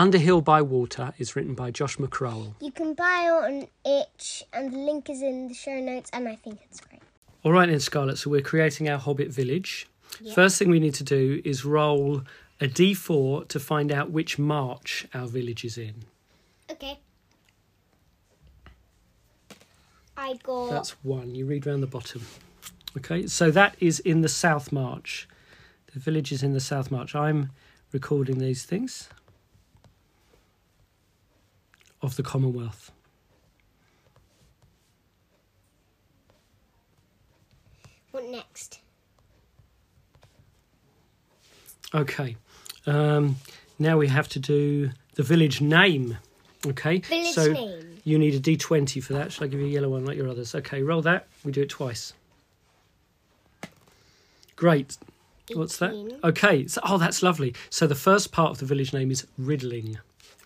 Underhill by Water is written by Josh McCrowell. You can buy it on itch, and the link is in the show notes, and I think it's great. All right, then, Scarlett. So we're creating our Hobbit village. First thing we need to do is roll a d4 to find out which march our village is in. Okay. I got. That's one. You read round the bottom. Okay, so that is in the South March. The village is in the South March. I'm recording these things of the Commonwealth. What next? Okay, um, now we have to do the village name. Okay, Village so name. you need a d20 for that. Shall I give you a yellow one like your others? Okay, roll that. We do it twice. Great. What's that? Okay. So, oh, that's lovely. So the first part of the village name is Riddling.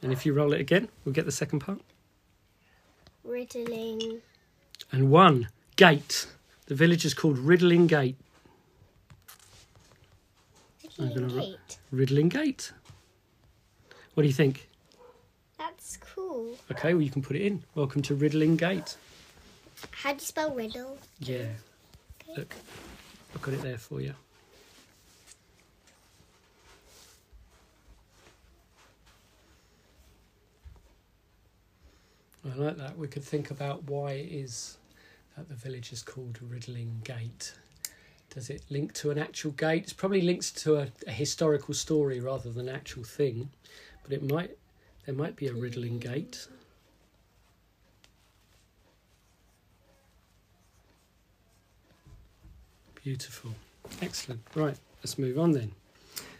And if you roll it again, we'll get the second part. Riddling. And one, Gate. The village is called Riddling Gate. Riddling Gate. Riddling Gate. What do you think? That's cool. Okay, well, you can put it in. Welcome to Riddling Gate. How do you spell riddle? Yeah. Okay. Look, I've got it there for you. I like that. We could think about why it is that the village is called Riddling Gate. Does it link to an actual gate? It's probably linked to a, a historical story rather than an actual thing, but it might there might be a Riddling Gate. Beautiful. Excellent. Right, let's move on then.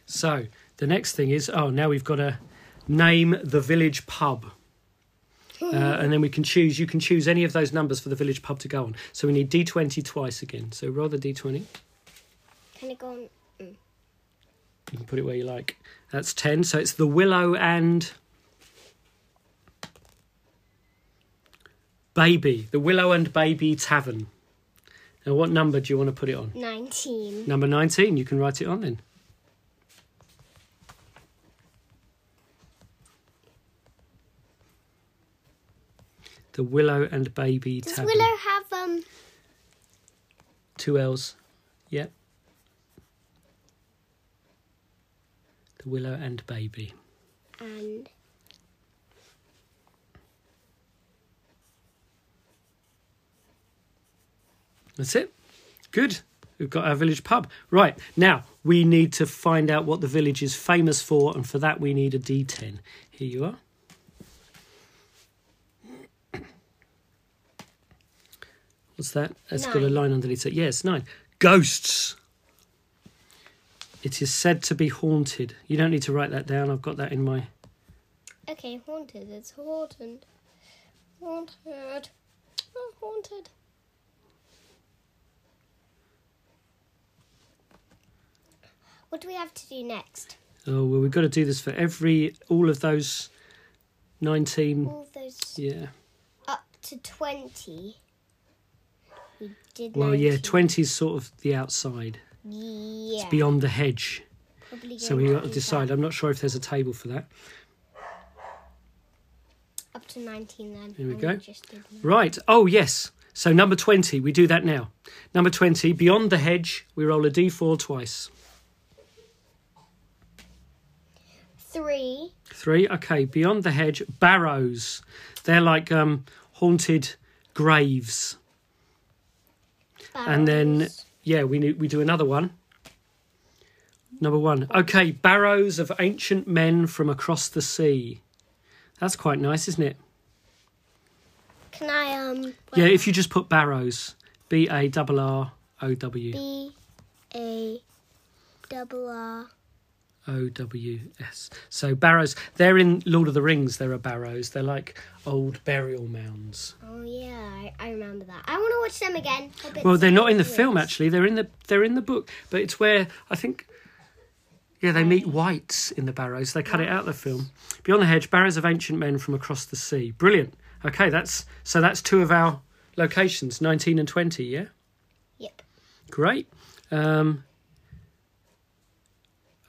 So, the next thing is oh, now we've got to name the village pub. Uh, and then we can choose, you can choose any of those numbers for the village pub to go on. So we need D20 twice again. So roll the D20. Can it go on? You can put it where you like. That's 10. So it's the Willow and Baby. The Willow and Baby Tavern. Now, what number do you want to put it on? 19. Number 19. You can write it on then. The Willow and Baby Does Tavern. Willow have um? Two L's. Yep. The Willow and Baby. And That's it. Good. We've got our village pub. Right, now we need to find out what the village is famous for, and for that we need a D10. Here you are. What's that? It's got a line underneath it. Yes, nine. Ghosts. It is said to be haunted. You don't need to write that down. I've got that in my. okay, haunted. It's haunted. Haunted. Oh, haunted. What do we have to do next? Oh well, we've got to do this for every all of those nineteen. All those Yeah. up to 20. We did Well, yeah, 19. 20 is sort of the outside. Yeah. It's beyond the hedge. Probably So we got to decide. I'm not sure if there's a table for that. Up to 19 then. Here we go. just did nine. Right. Oh, yes. So number 20, we do that now. Number 20, beyond the hedge, we roll a d4 twice. Three. Three. Okay, beyond the hedge, barrows. They're like um, haunted graves. And then, yeah, we need, we do another one. Number one. Okay, barrows of ancient men from across the sea. That's quite nice, isn't it? Can I um? Yeah, if you just put barrows, B A R R O W B A double R. O W S. So barrows, they're in Lord of the Rings. There are barrows. They're like old burial mounds. Oh yeah, I, I remember that. I want to watch them again. Well, they're not in the film actually. They're in the they're in the book, but it's where I think. Yeah, they meet wights in the barrows. They cut it out of the film. Beyond the hedge, barrows of ancient men from across the sea. Brilliant. Okay, that's so that's two of our locations, nineteen and twenty. Yeah. Yep. Great. Um,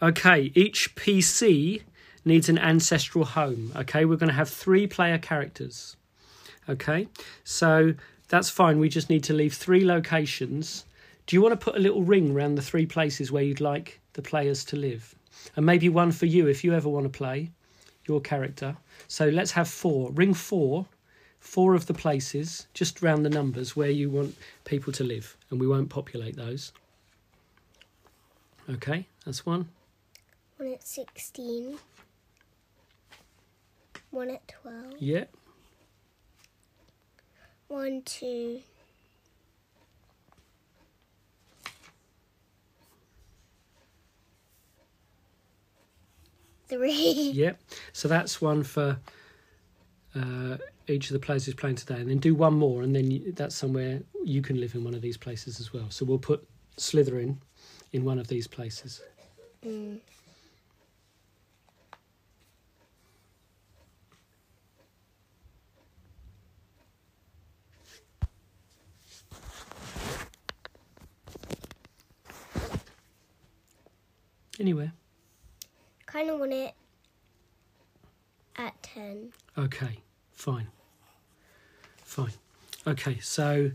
okay, each PC needs an ancestral home. Okay, we're going to have three player characters. Okay, so that's fine. We just need to leave three locations. Do you want to put a little ring around the three places where you'd like the players to live? And maybe one for you if you ever want to play your character. So let's have four. Ring four, four of the places, just round the numbers where you want people to live, and we won't populate those. Okay, that's one. One at 16. One at 12. Yeah, One, two. Three. yeah. So that's one for uh, each of the players who's playing today, and then do one more, and then you, that's somewhere you can live in one of these places as well. So we'll put Slytherin in one of these places. Mm. Anywhere. Kind of want it at 10. Okay, fine. Fine. Okay, so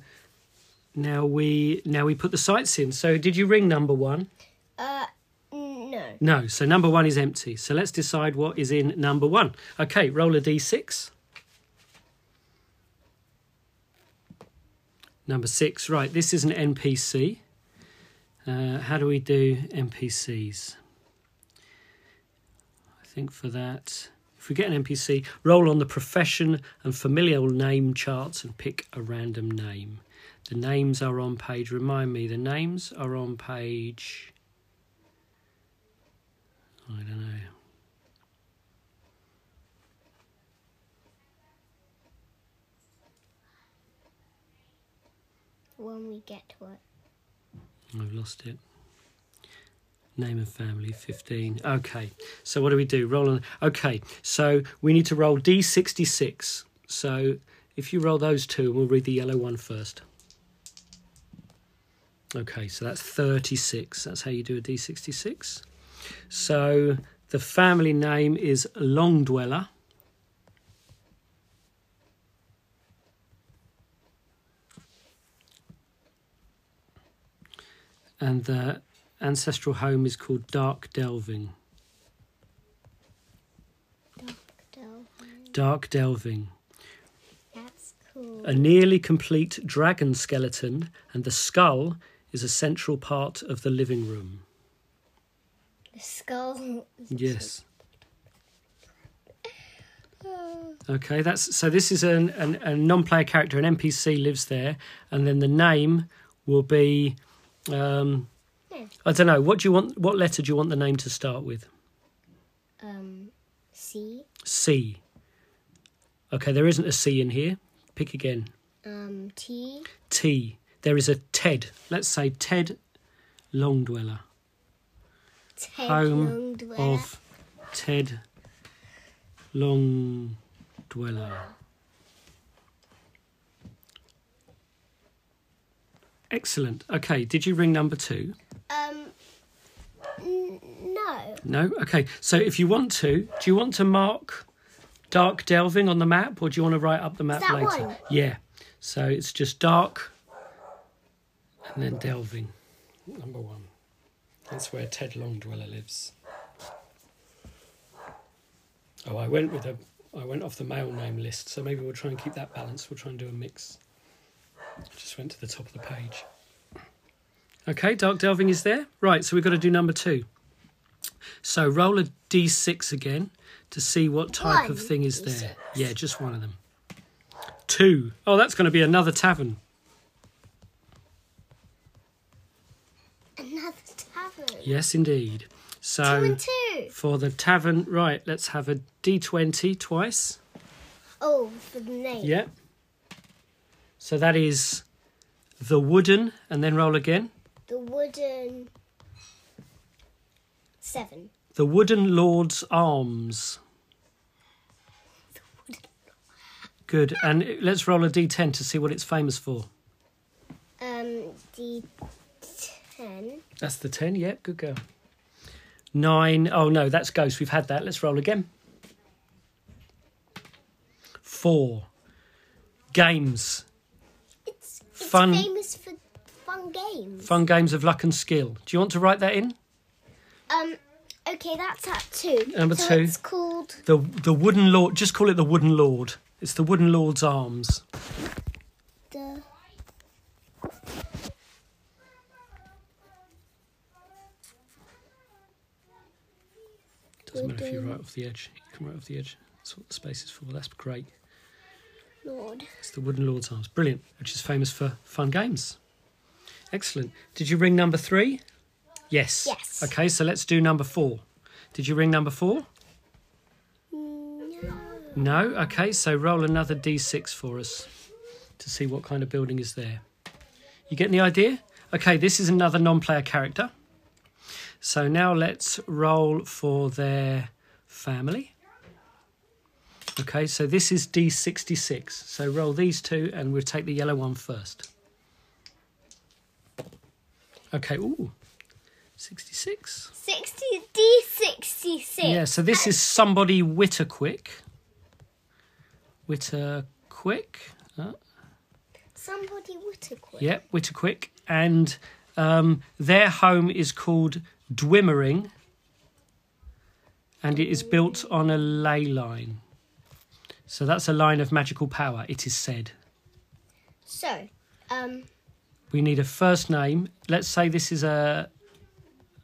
now we now we put the sites in. So did you ring number one? Uh, no. No. So number one is empty. So let's decide what is in number one. Okay, roll a d6. Number six. Right, this is an NPC. Uh, how do we do NPCs? I think for that, if we get an NPC, roll on the profession and familial name charts and pick a random name. The names are on page, remind me, the names are on page. I don't know. When we get to it. I've lost it. Name and family, 15. Okay, so what do we do? Roll on. Okay, so we need to roll D66. So if you roll those two, we'll read the yellow one first. Okay, so that's 36. That's how you do a D66. So the family name is Long Dweller. And the ancestral home is called Dark Delving. Doctor. Dark Delving. That's cool. A nearly complete dragon skeleton, and the skull is a central part of the living room. The skull. Yes. Okay, that's so. This is an, an, a non-player character. An NPC lives there, and then the name will be. Um, Yeah. I don't know. What do you want? What letter do you want the name to start with? um, C. C. Okay, there isn't a C in here. Pick again. Um, T. T. There is a Ted. Let's say Ted Longdweller Ted Home Longdweller. of Ted Longdweller. Excellent. Okay, did you ring number two? Um, n- no. No? Okay, so if you want to, do you want to mark dark delving on the map or do you want to write up the map that later? one? Yeah. So it's just dark and then delving. Number one. That's where Ted Longdweller lives. Oh, I went with a I went off the male name list, so maybe we'll try and keep that balance. We'll try and do a mix. Just went to the top of the page. Okay, dark delving is there. Right, so we've got to do number two. So roll a d6 again to see what type of thing is there. D6. Yeah, just one of them. Two. Oh, that's going to be another tavern. Another tavern. Yes, indeed. Two So and two. for the tavern, right, let's have a d20 twice. Oh, for the name. Yeah. So that is the wooden, and then roll again. The wooden. Seven. The wooden lord's arms. Good. And let's roll a d10 to see what it's famous for. Um, D ten. That's the 10. Yep, good girl. Nine. Oh no, that's ghost. We've had that. Let's roll again. Four. Games. It's, Fun- famous for fun games. Fun games of luck and skill. Do you want to write that in? Um. Okay, that's at two. Number so two. It's called The the wooden lord. Just call it the wooden lord. It's the wooden lord's arms. the. Doesn't matter if you write off the edge. You can write off the edge. That's what the space is for. That's great. Lord. It's the wooden lord's arms. Brilliant. Which is famous for fun games. Excellent. Did you ring number three? Yes. Yes. Okay, so let's do number four. Did you ring number four? No. No. Okay, so roll another d6 for us to see what kind of building is there. You getting the idea? Okay, this is another non-player character. So now let's roll for their family. Okay, so this is d66. So roll these two, and we'll take the yellow one first. Okay. Ooh, 66. 60 D66. Yeah, so this is somebody Witterquick. Witterquick. Uh, Somebody Whittaker. yeah, Witterquick. And um, their home is called Dwimmering. And it is built on a ley line. So that's a line of magical power, it is said. So, um, We need a first name. Let's say this is a.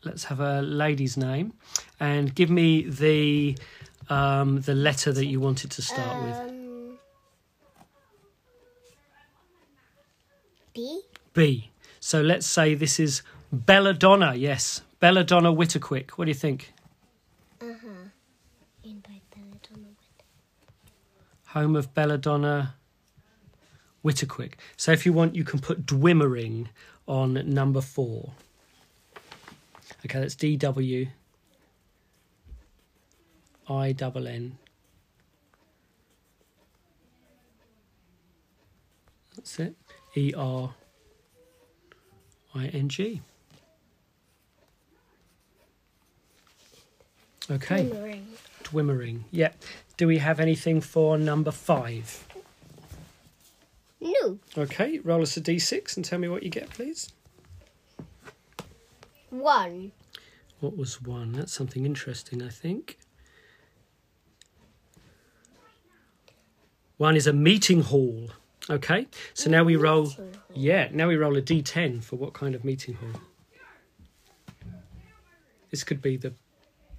Let's have a lady's name, and give me the um, the letter that you wanted to start with. um, B. B. So let's say this is Belladonna. Yes, Belladonna Witterquick. What do you think? Uh huh. In by Belladonna. Home of Belladonna Witterquick. So if you want, you can put Dwimmering on number four. Okay, that's D W I double N. That's it. E R I N G. Okay. Boomerang. Dwimmering. Yeah. Do we have anything for number five? No. Okay, roll us a d6 and tell me what you get, please. One. What was one? That's something interesting, I think. One is a meeting hall. Okay, so now we roll. Yeah, now we roll a d10 for what kind of meeting hall. This could be the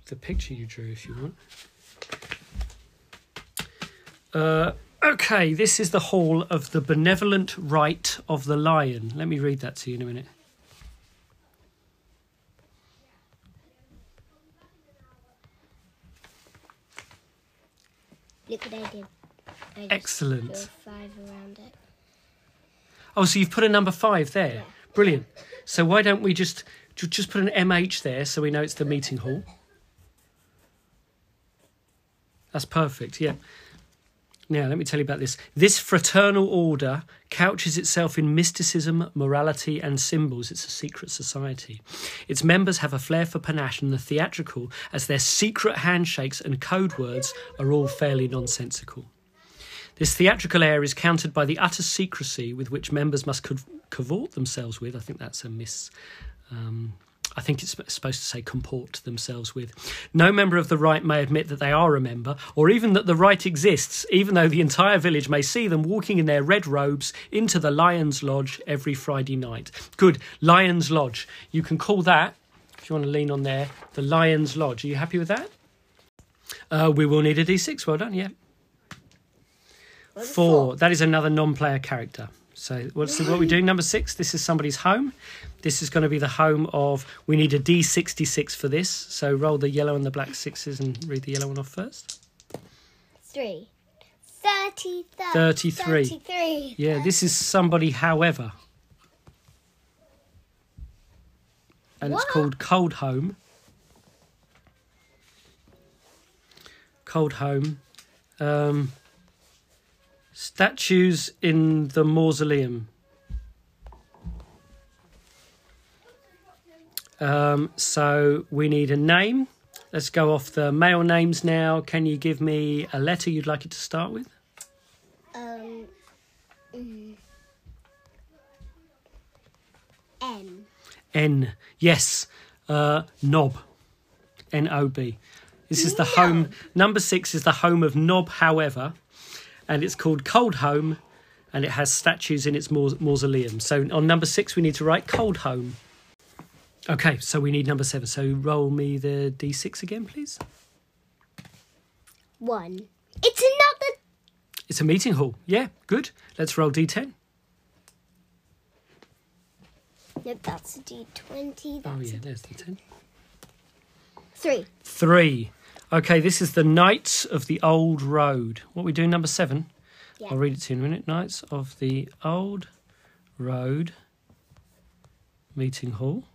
the picture you drew if you want. Uh, okay, this is the hall of the benevolent rite of the lion. Let me read that to you in a minute. Look what I did. I Excellent. drew five around it. Oh, so you've put a number five there. Brilliant. So why don't we just just put an MH there so we know it's the meeting hall? That's perfect. Yeah. Now, let me tell you about this. This fraternal order couches itself in mysticism, morality, and symbols. It's a secret society. Its members have a flair for panache and the theatrical, as their secret handshakes and code words are all fairly nonsensical. This theatrical air is countered by the utter secrecy with which members must cav- cavort themselves with. I think that's a miss. Um, I think it's supposed to say comport themselves with. No member of the rite may admit that they are a member, or even that the rite exists, even though the entire village may see them walking in their red robes into the Lion's Lodge every Friday night. Good, Lion's Lodge. You can call that, if you want to lean on there, the Lion's Lodge. Are you happy with that? Uh, we will need a d6. Well done, yeah. Four. That is another non-player character. So what's what we're doing? Number six. This is somebody's home. This is going to be the home of. We need a D sixty six for this. So roll the yellow and the black sixes and read the yellow one off first. Three. Thirty. thir- 33. Thirty-three. Yeah, this is somebody. However, and it's called Cold Home. Cold Home. Um, statues in the mausoleum. Um, so we need a name. Let's go off the male names now. Can you give me a letter you'd like it to start with? Um. mm. N. N. Yes. Uh, Nob. N O B. This is the home. Number six is the home of Nob, however, and it's called Cold Home, and it has statues in its maus- mausoleum. So on number six, we need to write Cold Home. Okay, so we need number seven. So roll me the d6 again, please. One. It's another. It's a meeting hall. Yeah, good. Let's roll d10. Nope, that's a D20. That's Oh, yeah, there's d10. three. Three. Okay, this is the Knights of the Old Road. What we do, number seven? Yeah. I'll read it to you in a minute. Knights of the Old Road Meeting Hall.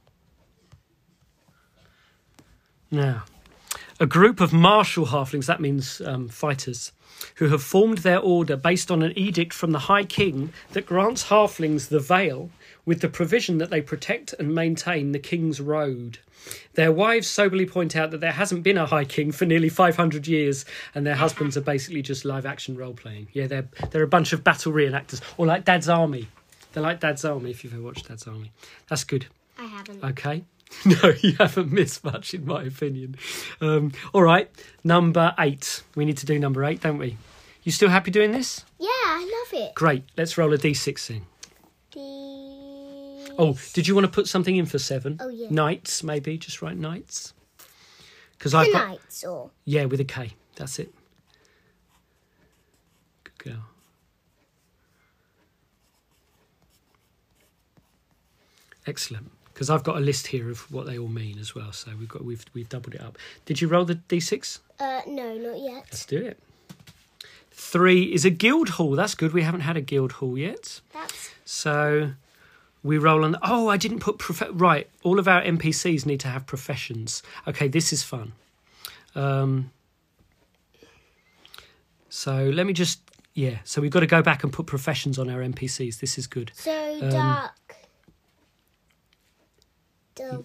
Now, a group of martial halflings, that means um, fighters, who have formed their order based on an edict from the High King that grants halflings the vale with the provision that they protect and maintain the King's Road. Their wives soberly point out that there hasn't been a High King for nearly 500 years, and their husbands are basically just live action role playing. Yeah, they're, they're a bunch of battle reenactors, or like Dad's Army. They're like Dad's Army if you've ever watched Dad's Army. That's good. I haven't. Okay. No, you haven't missed much, in my opinion. Um, all right, number eight. We need to do number eight, don't we? You still happy doing this? yeah, I love it. Great. Let's roll a d6 then. Oh, did you want to put something in for seven? Oh, yeah. Knights, maybe. Just write knights. Because I've got Knights or yeah with a K. That's it. Good girl. Excellent. Because I've got a list here of what they all mean as well. So we've got we've we've doubled it up. Did you roll the d6? uh no, not yet. Let's do it. Three is a guild hall. That's good. We haven't had a guild hall yet. That's So we roll on. Oh, I didn't put prof- right. All of our NPCs need to have professions. Okay, this is fun. Um, so let me just yeah. So we've got to go back and put professions on our NPCs. This is good. so Um, dark. Dolphin.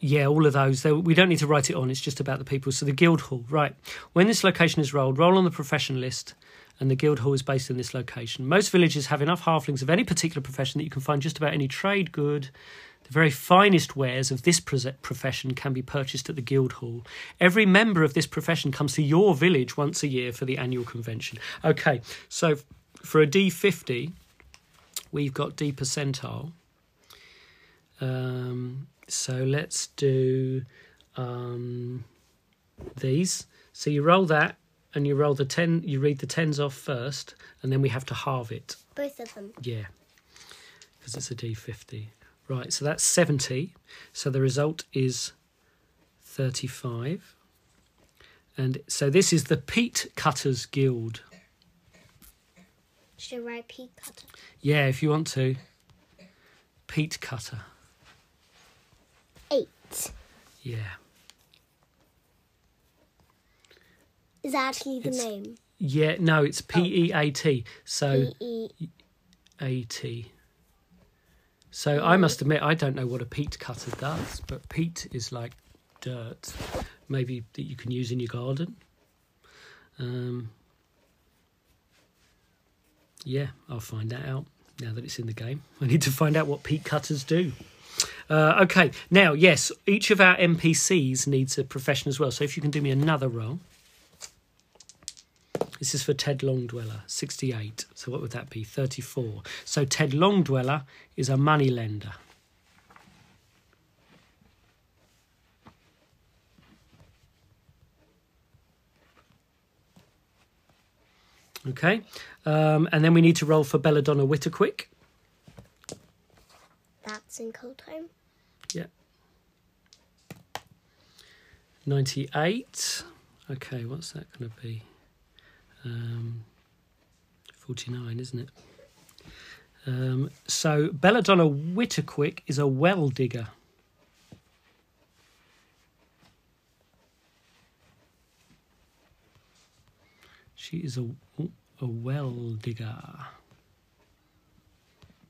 Yeah, all of those. They, we don't need to write it on. It's just about the people. So the guild hall, right? When this location is rolled, roll on the profession list, and the guild hall is based in this location. Most villages have enough halflings of any particular profession that you can find just about any trade good. The very finest wares of this profession can be purchased at the guild hall. Every member of this profession comes to your village once a year for the annual convention. Okay, so for a D50, we've got D percentile. Um, so let's do um, these. So you roll that, and you roll the ten. You read the tens off first, and then we have to halve it. Both of them. Yeah, because it's a D fifty. Right. So that's seventy. So the result is thirty-five. And so this is the Peat Cutters Guild. Should I write P cutter? Yeah, if you want to. Peat Cutter. Eight. Yeah. Is actually the It's- name? Yeah, no, it's P E A T. So E E. A T. So I must admit, I don't know what a peat cutter does, but peat is like dirt, maybe that you can use in your garden. Um, yeah, I'll find that out now that it's in the game. I need to find out what peat cutters do. Uh, okay, now, yes, each of our NPCs needs a profession as well. So if you can do me another roll. This is for Ted Longdweller, 68. So what would that be? 34. So Ted Longdweller is a money lender. Okay. Um, and then we need to roll for Belladonna Witterquick. That's in cold time. Yeah. 98. Okay, what's that going to be? Um, 49, isn't it? Um, so Belladonna Witterquick is a well digger. She is a, a well digger.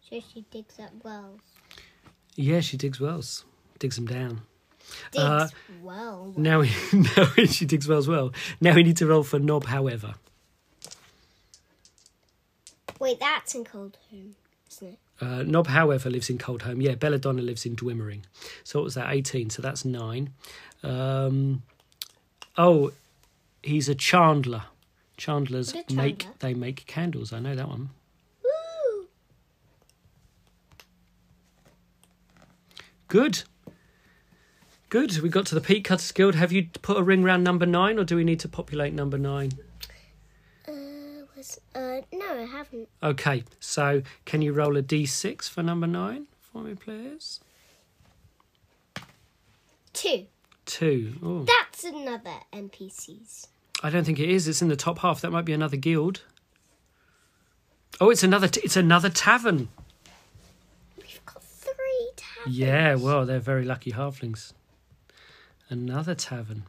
So she digs up wells. Yeah, she digs wells. digs them down. Digs Uh, well. Now, we, now she digs well as well. Now we need to roll for Nob. However, Wait, that's in Coldhome, isn't it? Uh, Nob, however, lives in Coldhome. Yeah, Belladonna lives in Dwimmering. So what was that? 18. So that's 9. Um, oh, he's a chandler. Chandlers a chandler? make they make candles. I know that one. Good. Good. We got to the Peat Cutters Guild. Have you put a ring round number 9 or do we need to populate number 9? Uh, no, I haven't. Okay. So can you roll a d6 for number nine for me, please? Two. Two. Oh, That's another NPCs. I don't think it is. It's in the top half. That might be another guild. Oh, it's another. T- it's another tavern. We've got three taverns. Yeah. Well, they're very lucky halflings. Another tavern.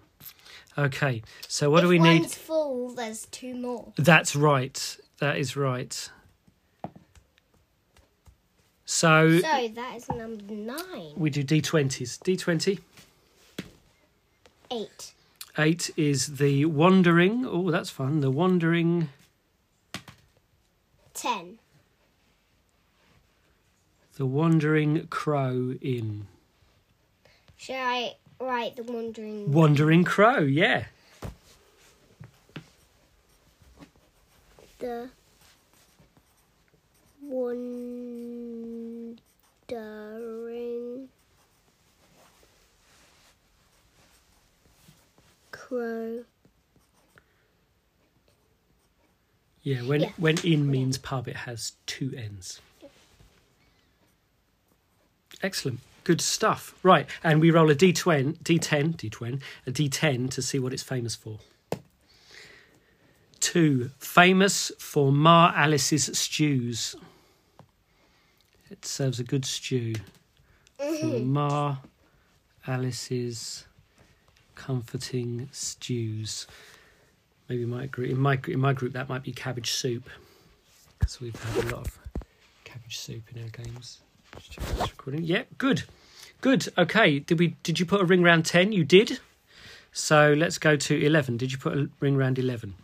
Okay. So what if do we one's need? full, there's two more. That's right. That is right. So So that is number nine. we do d20s. D20. Eight. Eight is the wandering. Oh, that's fun. The wandering. Ten. The wandering crow inn. Shall I write the wandering? Wandering crow. Yeah. The wandering crow. Yeah. When Yeah. when in means pub, it has two ends. Excellent. Good stuff. Right, and we roll a d20, d10, d20, a d10 to see what it's famous for. Two, famous for Ma Alice's stews. It serves a good stew. For mm-hmm. Ma Alice's comforting stews. Maybe my group, in my in my group that might be cabbage soup, because we've had a lot of cabbage soup in our games. Just check recording. Yeah, good, good. Okay, did we? Did you put a ring round ten? You did. So let's go to eleven. Did you put a ring round eleven?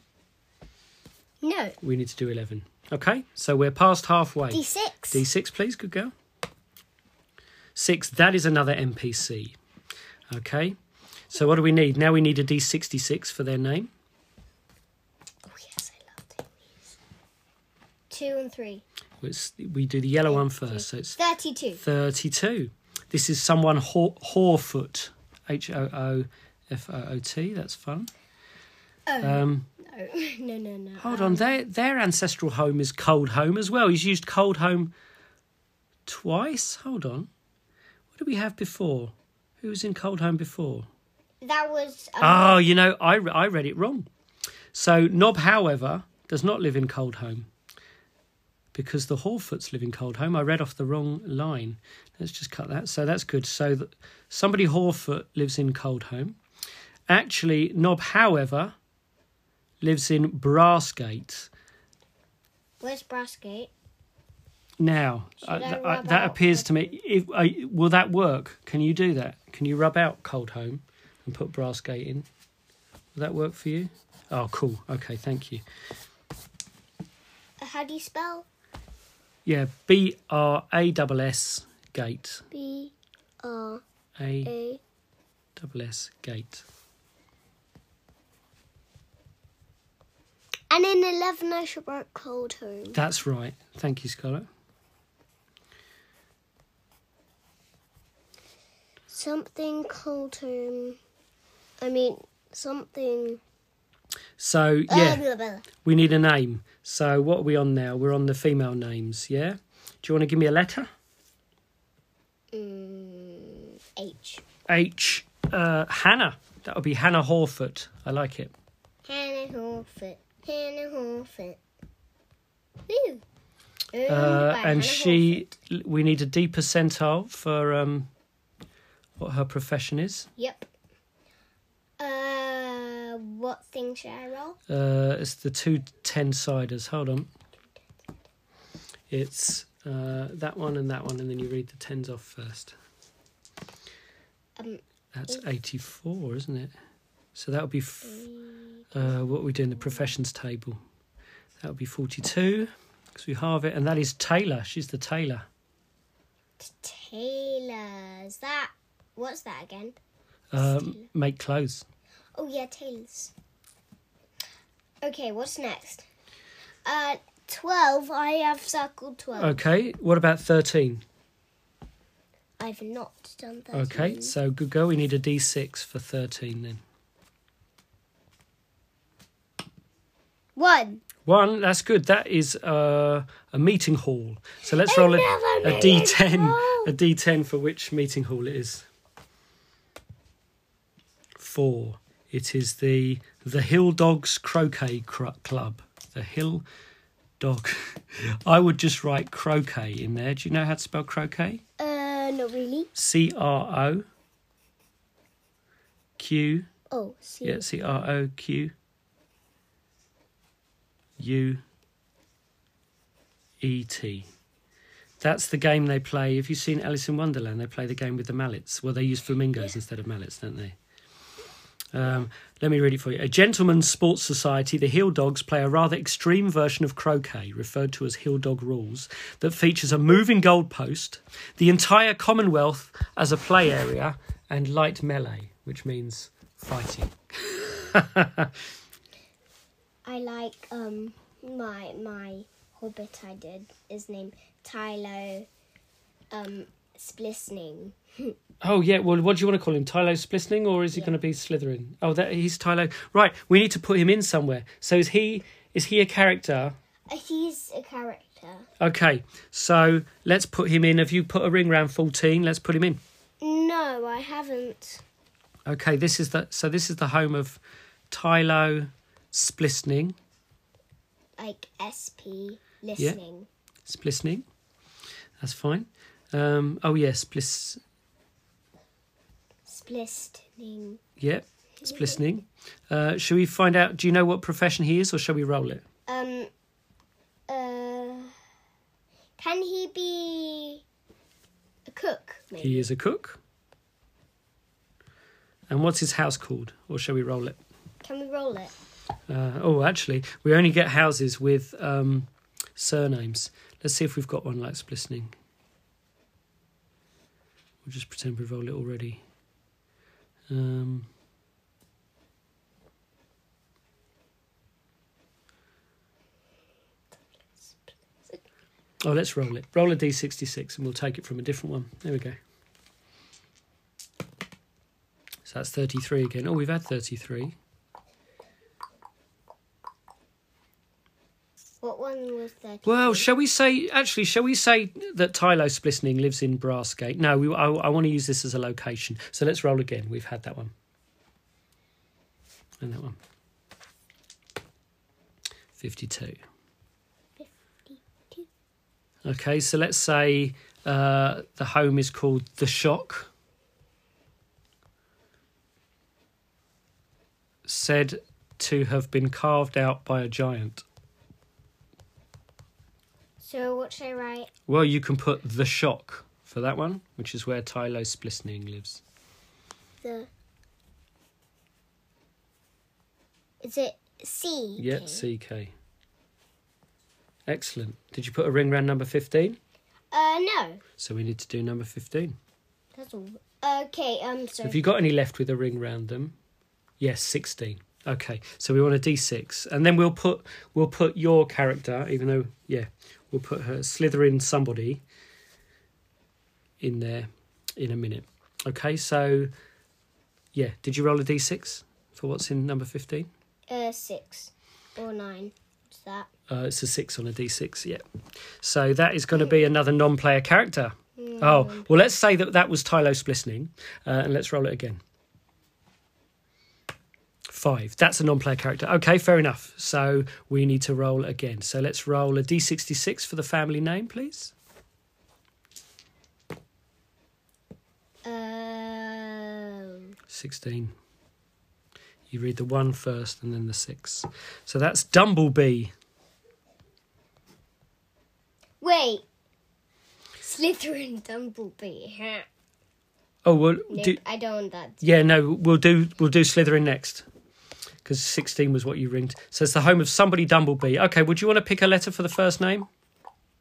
No. We need to do eleven. Okay, so we're past halfway. D six. D6, please. Good girl. Six, that is another NPC. Okay. So what do we need? Now we need a D66 for their name. Oh yes, I love these. Two and three. It's, we do the yellow one first. So it's Thirty-two. 32. This is someone Haw- Hawfoot. H O O F O O T. That's fun. Oh Um, no, no, no, no. hold Um, on. Their, their ancestral home is Cold Home as well. He's used Cold Home twice. Hold on. What did we have before? Who was in Cold Home before? That was. Um, Oh, you know, I, I read it wrong. So Nob, however, does not live in Cold Home because the Hawfoots live in Cold Home. I read off the wrong line. Let's just cut that. So that's good. So th- somebody Hawfoot lives in Cold Home. Actually, Nob, however, lives in Brassgate. Where's Brassgate? Now, uh, I th- uh, rub that appears to me. If, uh, will that work? Can you do that? Can you rub out Cold Home and put Brassgate in? Will that work for you? Oh, cool. Okay, thank you. Uh, How do you spell? Yeah, B R A double S gate. B R A double S gate. And in eleven, I should write cold home. That's right. Thank you, Scarlett. Something cold home. I mean something. So yeah, oh, blah. we need a name. So what are we on now? We're on the female names. Yeah. Do you want to give me a letter? Mm, H. H. Uh, Hannah. That would be Hannah Hawfoot. I like it. Hannah Hallfoot. Hannah Hallfoot. Woo. Owned Uh, and Hannah she, we need a D percentile for um, what her profession is. Yep. Uh, what thing should I roll? Uh, it's the two ten siders. Hold on. It's uh, that one and that one, and then you read the tens off first. Um, That's 84, isn't it? So that would be f- uh, what we do in the professions table. That would be 42 because we halve it, and that is tailor. She's the tailor. Tailors. That. What's that again? Um, make clothes. Oh yeah, tailors. Okay, what's next? Uh, twelve. I have circled twelve. Okay, what about 13? I've not done thirteen. Okay, so good go. We need a d6 for 13 then. One. One, that's good. That is uh, a meeting hall. So let's roll a, a meeting d10, hall. a d10 for which meeting hall it is. Four. It is the the Hill Dogs Croquet Club. The Hill Dog. I would just write croquet in there. Do you know how to spell croquet? Uh, not really. C R O Q. Oh, see. Yeah, C R O Q U E T. That's the game they play. If you've seen Alice in Wonderland, they play the game with the mallets. Well, they use flamingos instead of mallets, don't they? Um, let me read it for you. A gentleman's sports society, the Hill Dogs, play a rather extreme version of croquet, referred to as Hill Dog rules, that features a moving goalpost, the entire Commonwealth as a play area, and light melee, which means fighting. I like um my my hobbit I did is named Tylo um Splisning. Oh yeah, well, what do you want to call him? Tylo Splisning, or is he Yeah. going to be Slytherin? Oh, that he's Tylo. Right, we need to put him in somewhere. So is he? Is he a character? Uh, he's a character. Okay, so let's put him in. Have you put a ring round fourteen? Let's put him in. No, I haven't. Okay, this is the so this is the home of Tylo Splisning. Like SP listening. Yeah. Splisning. That's fine. Um, oh yes, Splis. Splistening. Yep, Splisning. Uh, shall we find out? Do you know what profession he is, or shall we roll it? Um. Uh. Can he be a cook? Maybe. He is a cook. And what's his house called? Or shall we roll it? Can we roll it? Uh, oh, actually, we only get houses with um, surnames. Let's see if we've got one like Splisning. We'll just pretend we've rolled it already. Um, oh, let's roll it. Roll a d66 and we'll take it from a different one. There we go. So that's 33 again. Oh, we've had 33. What one was that? Well, shall we say? Actually, shall we say that Tylo Splisning lives in Brassgate? No, we, I, I want to use this as a location. So let's roll again. We've had that one, and that one. Fifty-two. Fifty-two. Okay, so let's say uh, the home is called the Shock. Said to have been carved out by a giant. So what should I write? Well, you can put the shock for that one, which is where Tylo Splisning lives. The. Is it C? Yeah, CK. Excellent. Did you put a ring round number 15? Uh, no. So we need to do number 15. That's all. Okay. Um. So. Have you got any left with a ring round them? Yes, 16. Okay, so we want a D6, and then we'll put we'll put your character, even though yeah, we'll put her Slytherin somebody in there in a minute. Okay, so yeah, did you roll a D6 for what's in number 15? Uh, six or nine. What's that? Uh, it's a six on a d6, yeah. So that is going to be another non player character. Oh, well, let's say that that was Tylo Splisning, uh, and let's roll it again. Five. That's a non player character. Okay, fair enough. So we need to roll again. So let's roll a d66 for the family name, please. Um. 16. You read the one first and then the six. So that's Dumblebee. Wait. Slytherin Dumblebee. Oh well, Nope, do, I don't want that. yeah, no, we'll do we'll do Slytherin next because sixteen was what you ringed. So it's the home of somebody Dumblebee. Okay, would you want to pick a letter for the first name?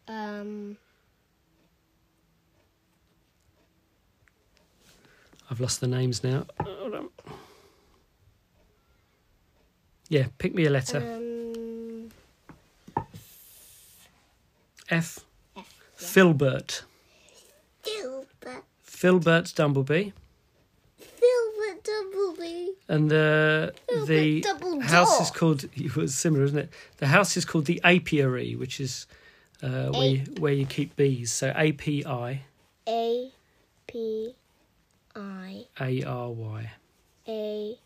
Um, I've lost the names now. Hold on. Yeah, pick me a letter. um, F. F. Filbert. Filbert, Filbert Dumblebee. And the the Filbert house is called it was similar, isn't it? The house is called the apiary, which is uh, where you, where you keep bees. So A P I A P I A R Y. A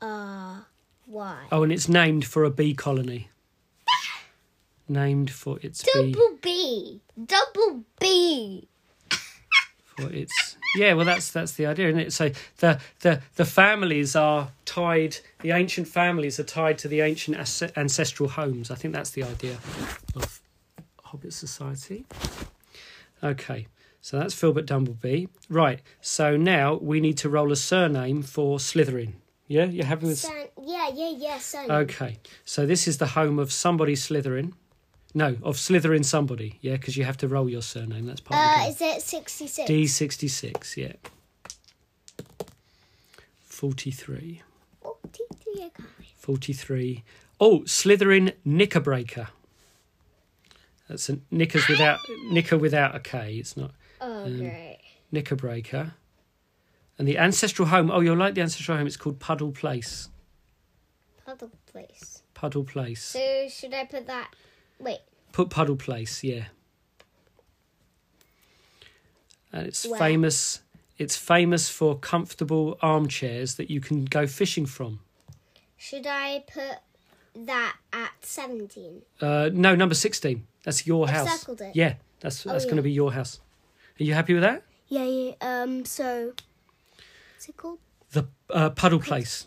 R Y. Oh, and it's named for a bee colony. named for its bee Double B. Double B. for its yeah. Well, that's that's the idea, isn't it? So the the the families are tied. The ancient families are tied to the ancient as- ancestral homes. I think that's the idea of Hobbit society. Okay, so that's Filbert Dumblebee. Right. So now we need to roll a surname for Slytherin. Yeah, you happy with? Son. Yeah, yeah, yeah, son. Okay, so this is the home of somebody Slytherin. No, of Slytherin somebody. Yeah, because you have to roll your surname. That's part of the Uh, game. is it 66? D sixty six. Yeah. Forty three. T3, I got it. 43. Oh, Slytherin Knickerbreaker. That's a knickers without knicker without a K. It's not Oh, Um, great. Knickerbreaker. And the ancestral home. Oh, you'll like the ancestral home. It's called Puddle Place. Puddle place. Puddle Place. So, should I put that? Wait. Put Puddle Place. Yeah. And it's Wow. famous. It's famous for comfortable armchairs that you can go fishing from. Should I put that at 17? Uh, no, number sixteen. That's your I've house. circled it. Yeah, that's Oh, that's going to be your house. Are you happy with that? Yeah, yeah. Um, so. What's it called? The uh, Puddle Place.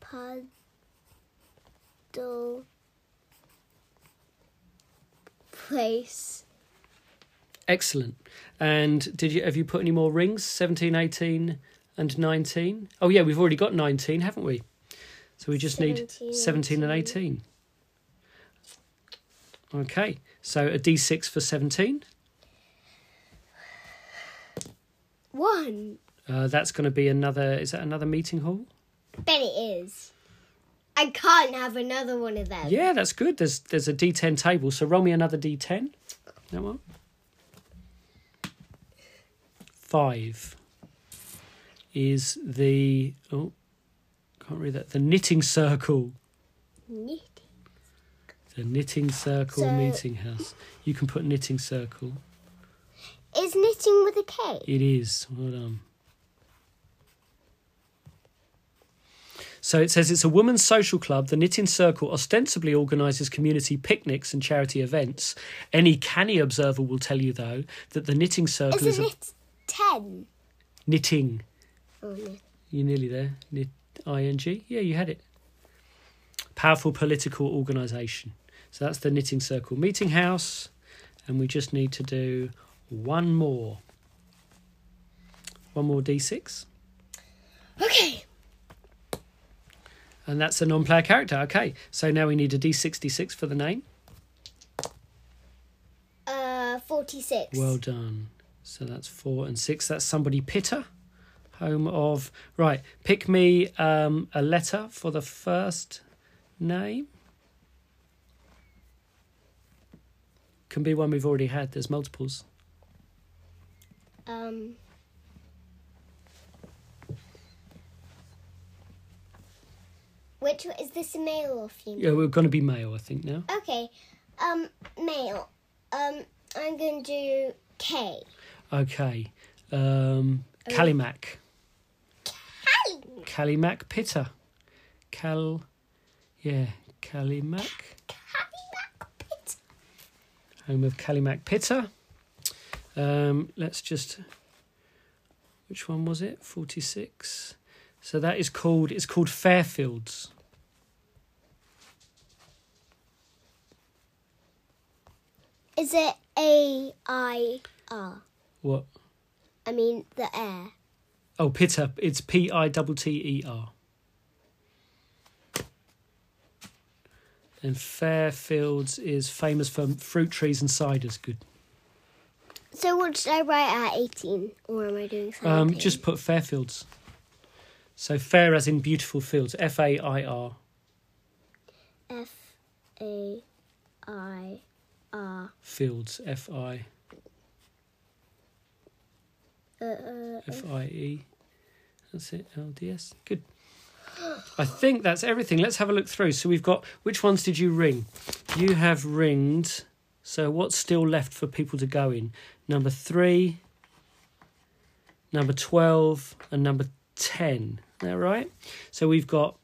Puddle. Place. Excellent. And did you have you put any more rings? 17, 18 and 19? Oh yeah, we've already got 19, haven't we? So we just need 17, 17 and 18. Okay. So a D6 for 17. One. Uh, that's going to be another is that another meeting hall? Bet it is. I can't have another one of them. Yeah, that's good. There's there's a D10 table. So roll me another D10. That one. 5 is the oh can't read that. The knitting circle. Knitting. The knitting circle So- meeting house. You can put knitting circle. Is knitting with a K? It is. Well done. So it says it's a women's social club. The Knitting Circle ostensibly organises community picnics and charity events. Any canny observer will tell you, though, that the Knitting Circle is Isn't a it ten? knitting. Oh, no. You're nearly there. Knit, ing. Yeah, you had it. Powerful political organisation. So that's the Knitting Circle meeting house, and we just need to do one more. One more d6, Okay. And that's a non-player character. Okay, so now we need a d66 for the name. Uh, forty-six. Well done. So that's four and six. That's somebody Pitter, home of right. Pick me um, a letter for the first name. Can be one we've already had. There's multiples. Um. Which is this a male or female? Yeah, we're going to be male, I think now. Okay. Um, male. Um, I'm going to do K. Okay. Um. Callimac. Callie. Callimac Pitter. Cal. Yeah, Callimac. Callie home of Callimac Pitter. Um, let's just. Which one was it? Forty six. So that is called. It's called Fairfields. Is it A I R? What? I mean the air. Oh, Pitter. It's P I T T E R. And Fairfields is famous for fruit trees and ciders. Good. So what should I write at 18? Or am I doing something? Um, just put Fairfields. So fair as in beautiful fields. F A I R. F A I R. Fields. F I Uh, uh, F I E. That's it. L D S. Good. I think that's everything. Let's have a look through. So we've got which ones did you ring? You have ringed. So what's still left for people to go in? Number three, number twelve, and number ten. That right? So we've got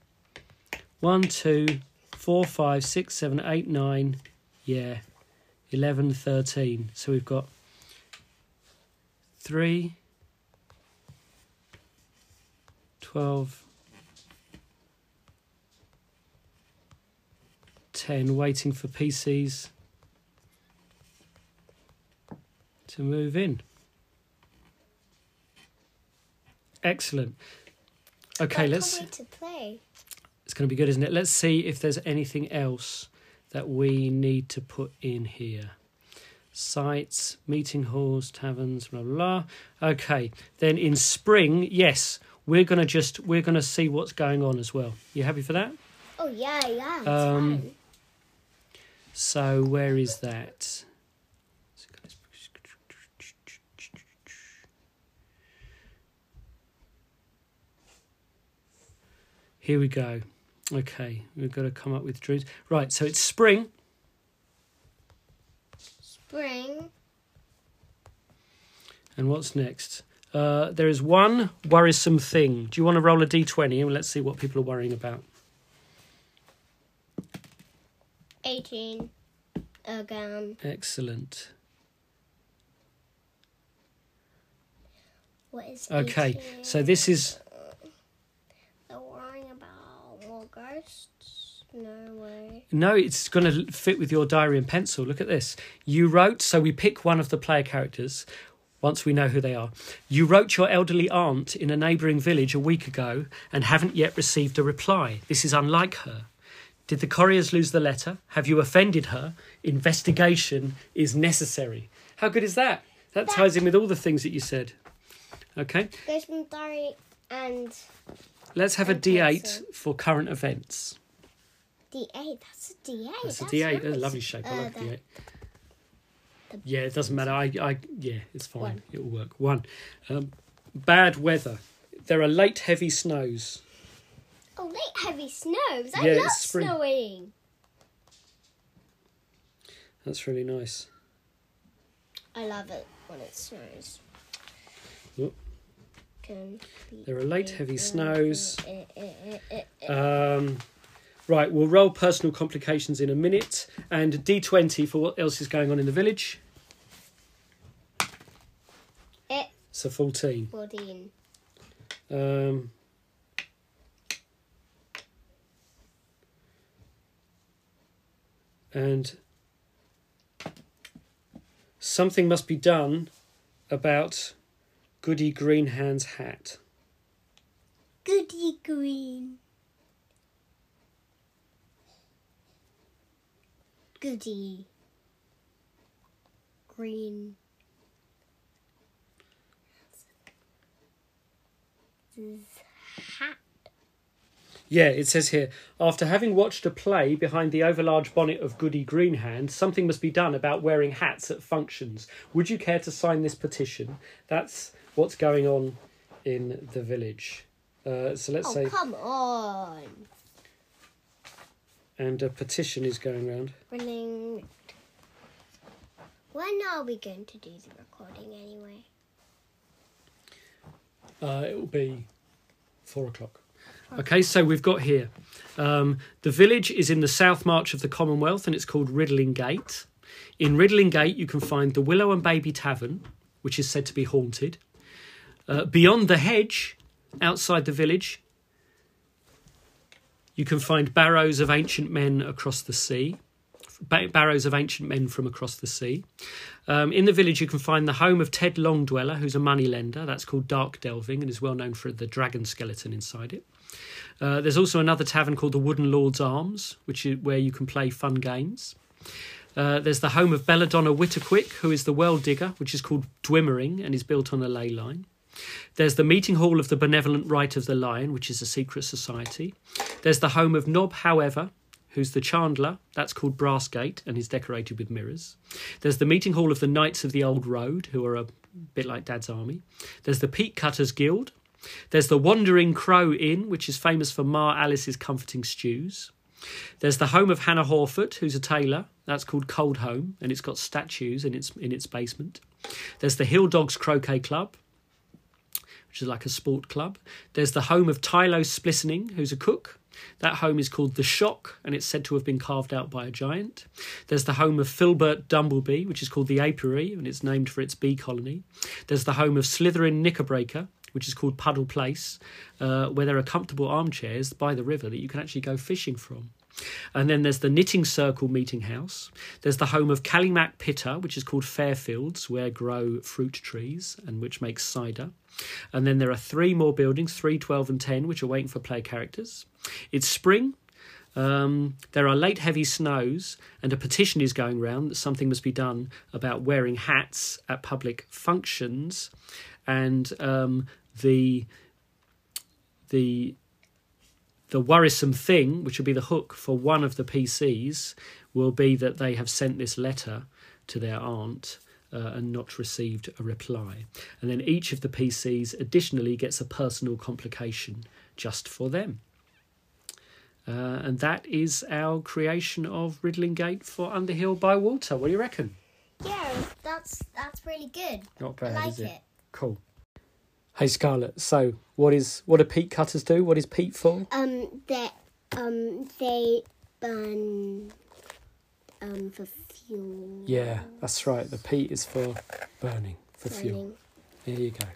one, two, four, five, six, seven, eight, nine. Yeah, 11, 13. So we've got three, 12, 10, waiting for PCs to move in. Excellent. Okay, let's. to play. It's going to be good, isn't it? Let's see if there's anything else that we need to put in here. Sites, meeting halls, taverns, blah blah. blah. Okay, then in spring, yes, we're gonna just we're gonna see what's going on as well. You happy for that? Oh yeah, yeah. Um, fun. So where is that? Here we go. Okay, we've got to come up with dreams. Right, so it's spring. Spring. And what's next? Uh, there is one worrisome thing. Do you want to roll a d20 and let's see what people are worrying about? 18. Again. Excellent. What is Okay, 18? so this is They're worrying about more ghosts? No way. No, it's going to fit with your diary and pencil. Look at this. You wrote, so we pick one of the player characters once we know who they are. You wrote your elderly aunt in a neighbouring village a week ago and haven't yet received a reply. This is unlike her. Did the couriers lose the letter? Have you offended her? Investigation is necessary. How good is that? That ties in with all the things that you said. Okay, Ghostman Diary and let's have a And D8 pencil. for current events. D8. That's a D8. That's a That's D8. That's a nice. lovely shape. I Uh, like the- D8. the- Yeah, it doesn't matter. I, I, yeah, it's fine. One. It will work. One, um, bad weather. There are late heavy snows. Oh, late heavy snows. I Yeah, love it's spring. snowing. That's really nice. I love it when it snows. Oop. Can be There are late heavy snows. eh, eh, eh. Um, right, we'll roll personal complications in a minute and D20 for what else is going on in the village. Eh. So 14. 14. Um, and something must be done about Goody Greenhand's hat. Goody green. Goody. Green. Hat. Yeah, it says here after having watched a play behind the overlarge bonnet of Goody Greenhand, something must be done about wearing hats at functions. Would you care to sign this petition? That's what's going on in the village. Uh, so let's Oh, say, come on. and a petition is going around. Running. When are we going to do the recording anyway? Uh, it will be four o'clock. Okay, so we've got here um, the village is in the South March of the Commonwealth and it's called Riddling Gate. In Riddling Gate, you can find the Willow and Baby Tavern, which is said to be haunted. Uh, beyond the hedge, outside the village, you can find barrows of ancient men across the sea barrows of ancient men from across the sea. Um, in the village, you can find the home of Ted Longdweller, who's a moneylender. That's called Dark Delving and is well known for the dragon skeleton inside it. Uh, there's also another tavern called the Wooden Lord's Arms, which is where you can play fun games. Uh, there's the home of Belladonna Witterquick, who is the well digger, which is called Dwimmering and is built on a ley line. There's the meeting hall of the Benevolent Rite of the Lion, which is a secret society. There's the home of Nob, however, who's the Chandler, that's called Brassgate and is decorated with mirrors. There's the meeting hall of the Knights of the Old Road, who are a bit like Dad's army. There's the Peat Cutters Guild. There's the Wandering Crow Inn, which is famous for Ma Alice's comforting stews. There's the home of Hannah Hawfoot, who's a tailor. That's called Cold Home, and it's got statues in its in its basement. There's the Hill Dogs Croquet Club, which is like a sport club. There's the home of Tylo Splissening, who's a cook. That home is called The Shock, and it's said to have been carved out by a giant. There's the home of Filbert Dumblebee, which is called the Apiary, and it's named for its bee colony. There's the home of Slytherin Knickerbreaker, which is called Puddle Place, uh, where there are comfortable armchairs by the river that you can actually go fishing from. And then there's the Knitting Circle Meeting House. There's the home of Callimac Pitter, which is called Fairfields, where grow fruit trees and which makes cider. And then there are three more buildings, 3, 12, and 10, which are waiting for player characters. It's spring. Um, there are late heavy snows, and a petition is going round that something must be done about wearing hats at public functions. And um, the the the worrisome thing, which will be the hook for one of the PCs, will be that they have sent this letter to their aunt uh, and not received a reply. And then each of the PCs additionally gets a personal complication just for them. Uh, and that is our creation of Riddling Gate for Underhill by Water. What do you reckon? Yeah, that's that's really good. Not I bad, like is it? it. Cool. Hey Scarlett, so what is what do peat cutters do? What is peat for? Um, they um they burn um for fuel. Yeah, that's right. The peat is for burning, for fuel. burning. There you go.